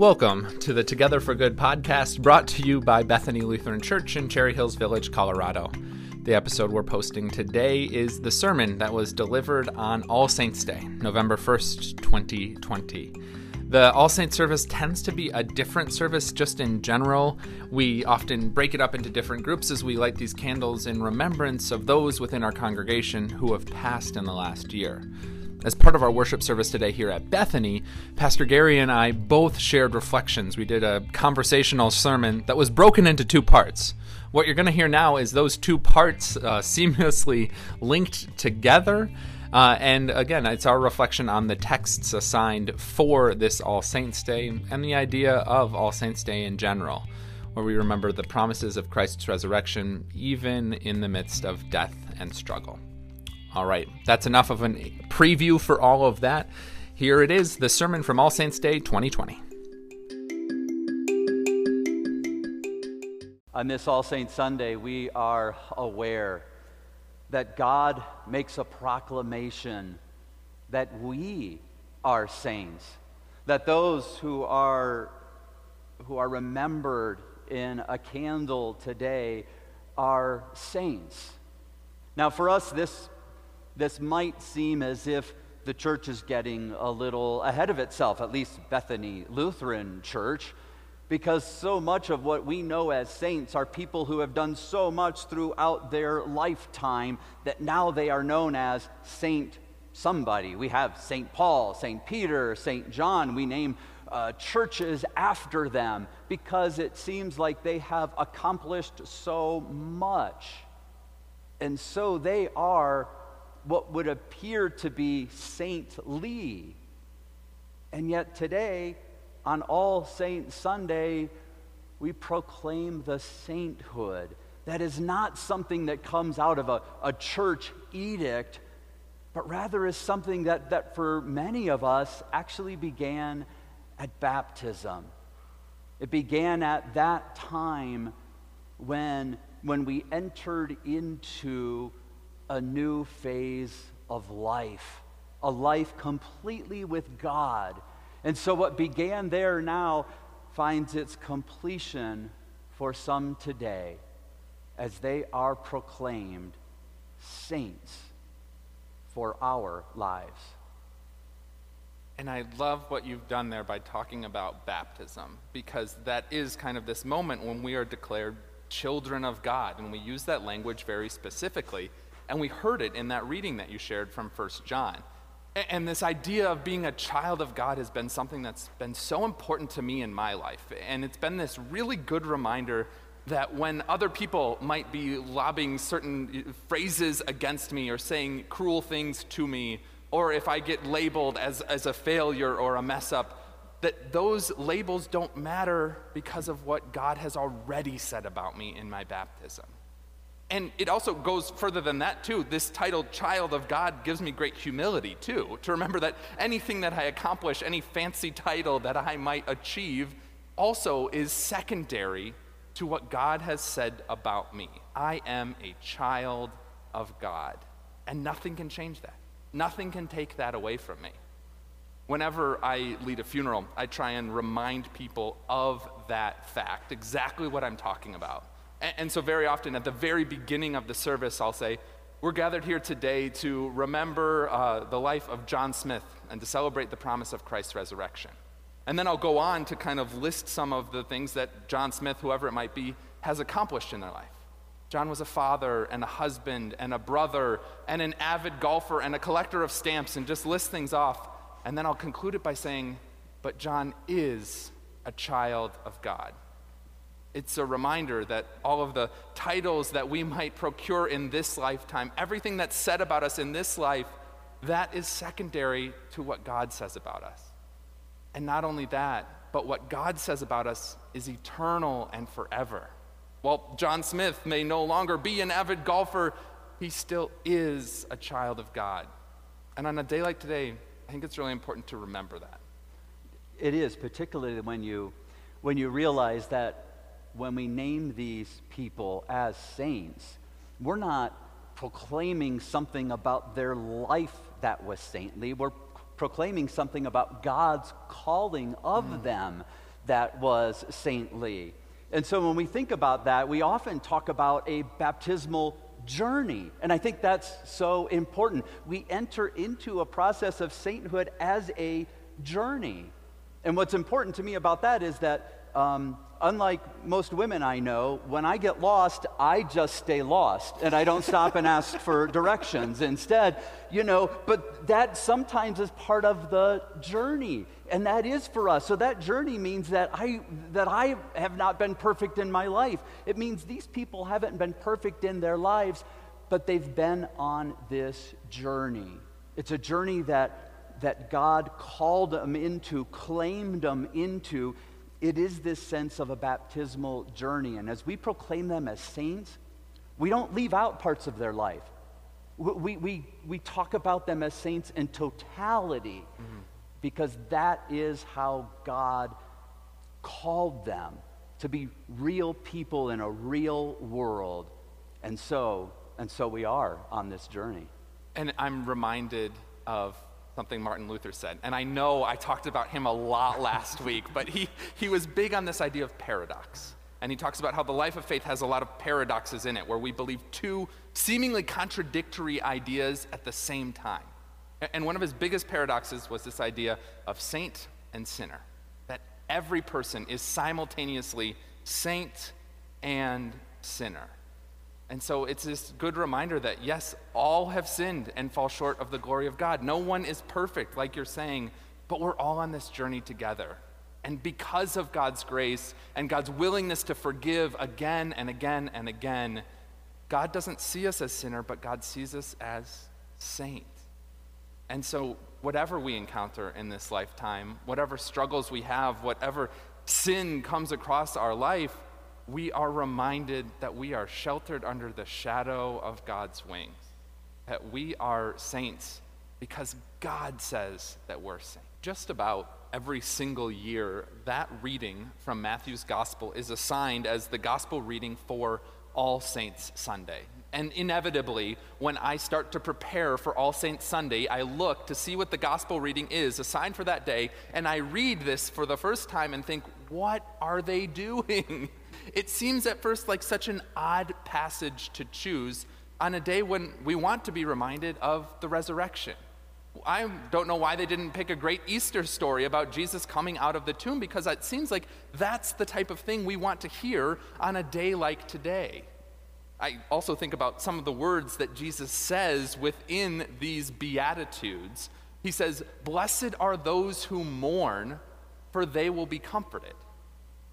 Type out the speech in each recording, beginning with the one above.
Welcome to the Together for Good podcast brought to you by Bethany Lutheran Church in Cherry Hills Village, Colorado. The episode we're posting today is the sermon that was delivered on All Saints' Day, November 1st, 2020. The All Saints service tends to be a different service just in general. We often break it up into different groups as we light these candles in remembrance of those within our congregation who have passed in the last year. As part of our worship service today here at Bethany, Pastor Gary and I both shared reflections. We did a conversational sermon that was broken into two parts. What you're going to hear now is those two parts uh, seamlessly linked together. Uh, and again, it's our reflection on the texts assigned for this All Saints' Day and the idea of All Saints' Day in general, where we remember the promises of Christ's resurrection even in the midst of death and struggle. All right, that's enough of a preview for all of that. Here it is the sermon from All Saints' Day 2020. On this All Saints Sunday, we are aware that God makes a proclamation that we are saints, that those who are, who are remembered in a candle today are saints. Now, for us, this this might seem as if the church is getting a little ahead of itself, at least Bethany Lutheran Church, because so much of what we know as saints are people who have done so much throughout their lifetime that now they are known as Saint somebody. We have Saint Paul, Saint Peter, Saint John. We name uh, churches after them because it seems like they have accomplished so much. And so they are what would appear to be saintly. And yet today, on All Saints Sunday, we proclaim the sainthood. That is not something that comes out of a, a church edict, but rather is something that, that for many of us actually began at baptism. It began at that time when, when we entered into a new phase of life, a life completely with God. And so, what began there now finds its completion for some today as they are proclaimed saints for our lives. And I love what you've done there by talking about baptism, because that is kind of this moment when we are declared children of God. And we use that language very specifically and we heard it in that reading that you shared from First John. And this idea of being a child of God has been something that's been so important to me in my life. And it's been this really good reminder that when other people might be lobbing certain uh, phrases against me or saying cruel things to me, or if I get labeled as, as a failure or a mess up, that those labels don't matter because of what God has already said about me in my baptism. And it also goes further than that, too. This title, Child of God, gives me great humility, too, to remember that anything that I accomplish, any fancy title that I might achieve, also is secondary to what God has said about me. I am a child of God, and nothing can change that. Nothing can take that away from me. Whenever I lead a funeral, I try and remind people of that fact, exactly what I'm talking about. And, and so, very often at the very beginning of the service, I'll say, We're gathered here today to remember uh, the life of John Smith and to celebrate the promise of Christ's resurrection. And then I'll go on to kind of list some of the things that John Smith, whoever it might be, has accomplished in their life. John was a father and a husband and a brother and an avid golfer and a collector of stamps and just list things off. And then I'll conclude it by saying, but John is a child of God. It's a reminder that all of the titles that we might procure in this lifetime, everything that's said about us in this life, that is secondary to what God says about us. And not only that, but what God says about us is eternal and forever. While John Smith may no longer be an avid golfer, he still is a child of God. And on a day like today, I think it's really important to remember that. It is, particularly when you, when you realize that when we name these people as saints, we're not proclaiming something about their life that was saintly. We're proclaiming something about God's calling of mm. them. that was saintly. And so when we think about that, we often talk about a baptismal journey. And I think that's so important. We enter into a process of sainthood as a journey. And what's important to me about that is that um, unlike most women I know, when I get lost, I just stay lost and I don't stop and ask for directions. Instead, you know, but that sometimes is part of the journey. And that is for us. So that journey means that I that I have not been perfect in my life. It means these people haven't been perfect in their lives, but they've been on this journey. It's a journey that that God called them into, claimed them into, it is this sense of a baptismal journey. And as we proclaim them as saints, we don't leave out parts of their life. We, we, we talk about them as saints in totality mm-hmm. because that is how God called them to be real people in a real world. And so, and so we are on this journey. And I'm reminded of something Martin Luther said. And I know I talked about him a lot last week, but he, he was big on this idea of paradox. And he talks about how the life of faith has a lot of paradoxes in it, where we believe two seemingly contradictory ideas at the same time. And one of his biggest paradoxes was this idea of saint and sinner, that every person is simultaneously saint and sinner. And so it's this good reminder that yes, all have sinned and fall short of the glory of God. No one is perfect, like you're saying, but we're all on this journey together. And because of God's grace and God's willingness to forgive again and again and again, God doesn't see us as sinner, but God sees us as saint. And so, whatever we encounter in this lifetime, whatever struggles we have, whatever sin comes across our life, we are reminded that we are sheltered under the shadow of God's wings, that we are saints because God says that we're saints. Just about every single year, that reading from Matthew's gospel is assigned as the gospel reading for All Saints Sunday. And inevitably, when I start to prepare for All Saints Sunday, I look to see what the gospel reading is assigned for that day, and I read this for the first time and think, what are they doing? It seems at first like such an odd passage to choose on a day when we want to be reminded of the resurrection. I don't know why they didn't pick a great Easter story about Jesus coming out of the tomb because it seems like that's the type of thing we want to hear on a day like today. I also think about some of the words that Jesus says within these Beatitudes. He says, Blessed are those who mourn, for they will be comforted.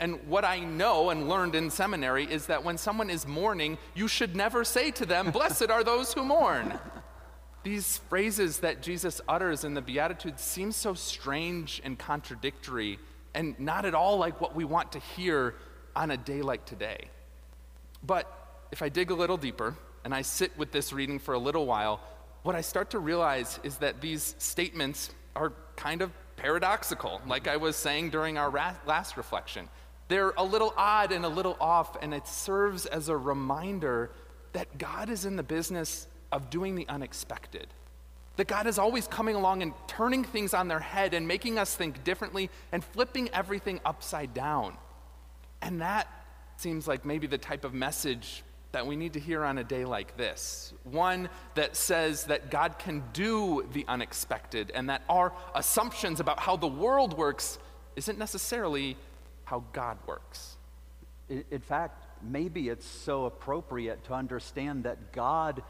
And what I know and learned in seminary is that when someone is mourning, you should never say to them, Blessed are those who mourn. These phrases that Jesus utters in the Beatitudes seem so strange and contradictory and not at all like what we want to hear on a day like today. But if I dig a little deeper and I sit with this reading for a little while, what I start to realize is that these statements are kind of paradoxical, like I was saying during our last reflection. They're a little odd and a little off, and it serves as a reminder that God is in the business of doing the unexpected. That God is always coming along and turning things on their head and making us think differently and flipping everything upside down. And that seems like maybe the type of message that we need to hear on a day like this. One that says that God can do the unexpected and that our assumptions about how the world works isn't necessarily how God works. In fact, maybe it's so appropriate to understand that God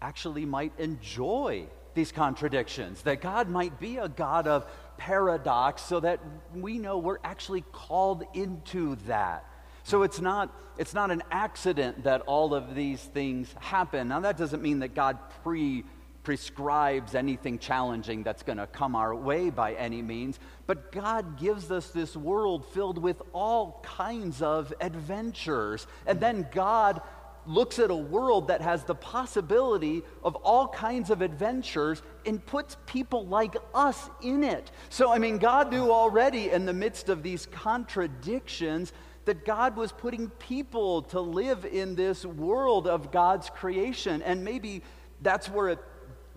actually might enjoy these contradictions, that God might be a God of paradox so that we know we're actually called into that. So it's not, it's not an accident that all of these things happen. Now, that doesn't mean that God pre prescribes anything challenging that's going to come our way by any means, but God gives us this world filled with all kinds of adventures. And then God looks at a world that has the possibility of all kinds of adventures and puts people like us in it. So, I mean, God knew already in the midst of these contradictions that God was putting people to live in this world of God's creation. And maybe that's where it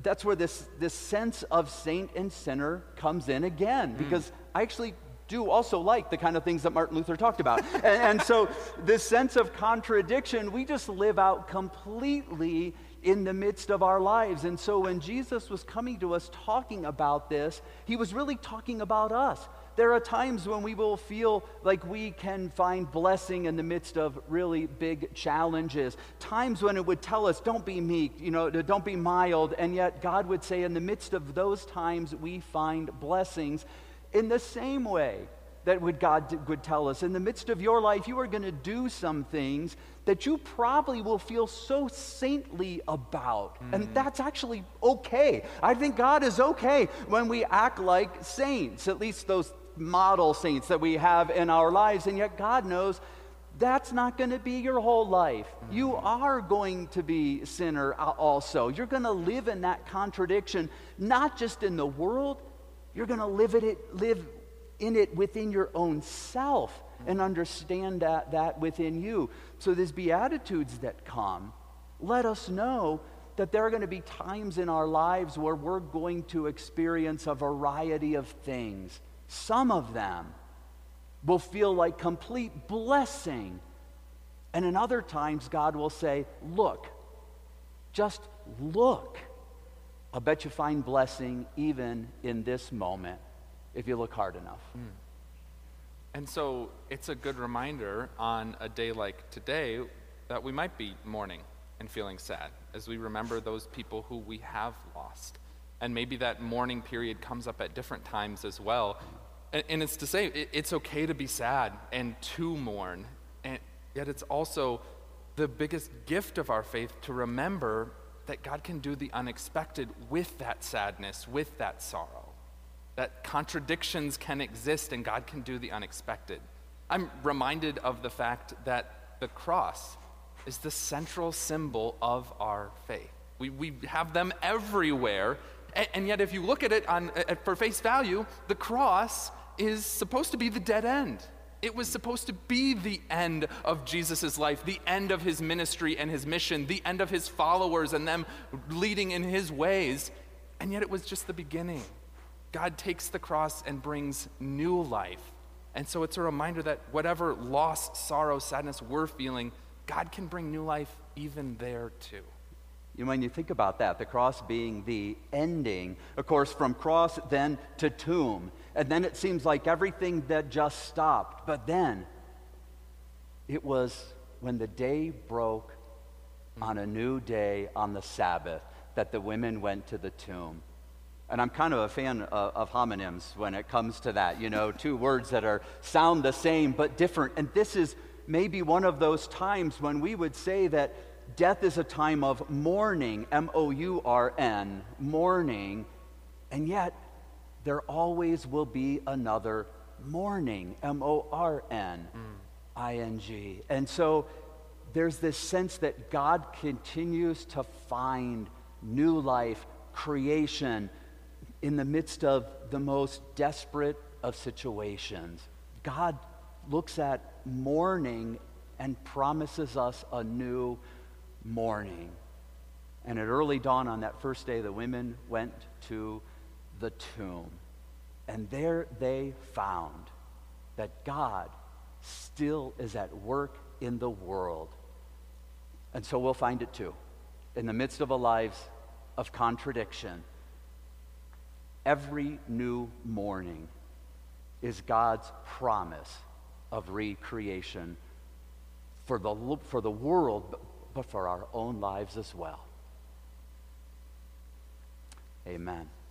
that's where this, this sense of saint and sinner comes in again, mm. because I actually do also like the kind of things that Martin Luther talked about. and, and so, this sense of contradiction, we just live out completely in the midst of our lives. And so, when Jesus was coming to us talking about this, he was really talking about us. There are times when we will feel like we can find blessing in the midst of really big challenges. Times when it would tell us, don't be meek, you know, don't be mild. And yet, God would say, in the midst of those times, we find blessings. In the same way that would God would tell us, in the midst of your life, you are going to do some things that you probably will feel so saintly about. Mm. And that's actually okay. I think God is okay when we act like saints, at least those model saints that we have in our lives. And yet, God knows that's not going to be your whole life. Mm-hmm. You are going to be sinner also. You're going to live in that contradiction, not just in the world, you're going to live it, live in it within your own self and understand that, that within you. So, these Beatitudes that come let us know that there are going to be times in our lives where we're going to experience a variety of things. Some of them will feel like complete blessing. And in other times, God will say, Look, just look. I'll bet you find blessing even in this moment if you look hard enough. Mm. And so it's a good reminder on a day like today that we might be mourning and feeling sad as we remember those people who we have lost. And maybe that mourning period comes up at different times as well. And, and it's to say it, it's okay to be sad and to mourn. And yet it's also the biggest gift of our faith to remember that God can do the unexpected with that sadness, with that sorrow that contradictions can exist and God can do the unexpected. I'm reminded of the fact that the cross is the central symbol of our faith. We, we have them everywhere, and, and yet, if you look at it on, at, for face value, the cross is supposed to be the dead end. It was supposed to be the end of Jesus' life, the end of his ministry and his mission, the end of his followers and them leading in his ways. And yet, it was just the beginning. God takes the cross and brings new life. And so it's a reminder that whatever loss, sorrow, sadness we're feeling, God can bring new life even there too. You know, when you think about that, the cross being the ending, of course, from cross then to tomb. And then it seems like everything that just stopped. But then it was when the day broke on a new day on the Sabbath that the women went to the tomb. And I'm kind of a fan of, of, homonyms when it comes to that, you know, two words that are sound the same but different. And this is maybe one of those times when we would say that death is a time of mourning, M O U R N, mourning, and yet there always will be another morning, M O R N I N G. And so there's this sense that God continues to find new life, creation, in the midst of the most desperate of situations. God looks at mourning and promises us a new morning. And at early dawn on that first day, the women went to the tomb. And there they found that God still is at work in the world. And so we'll find it too. In the midst of a lives of contradiction, Every new morning is God's promise of recreation for the, for the world, but for our own lives as well. Amen.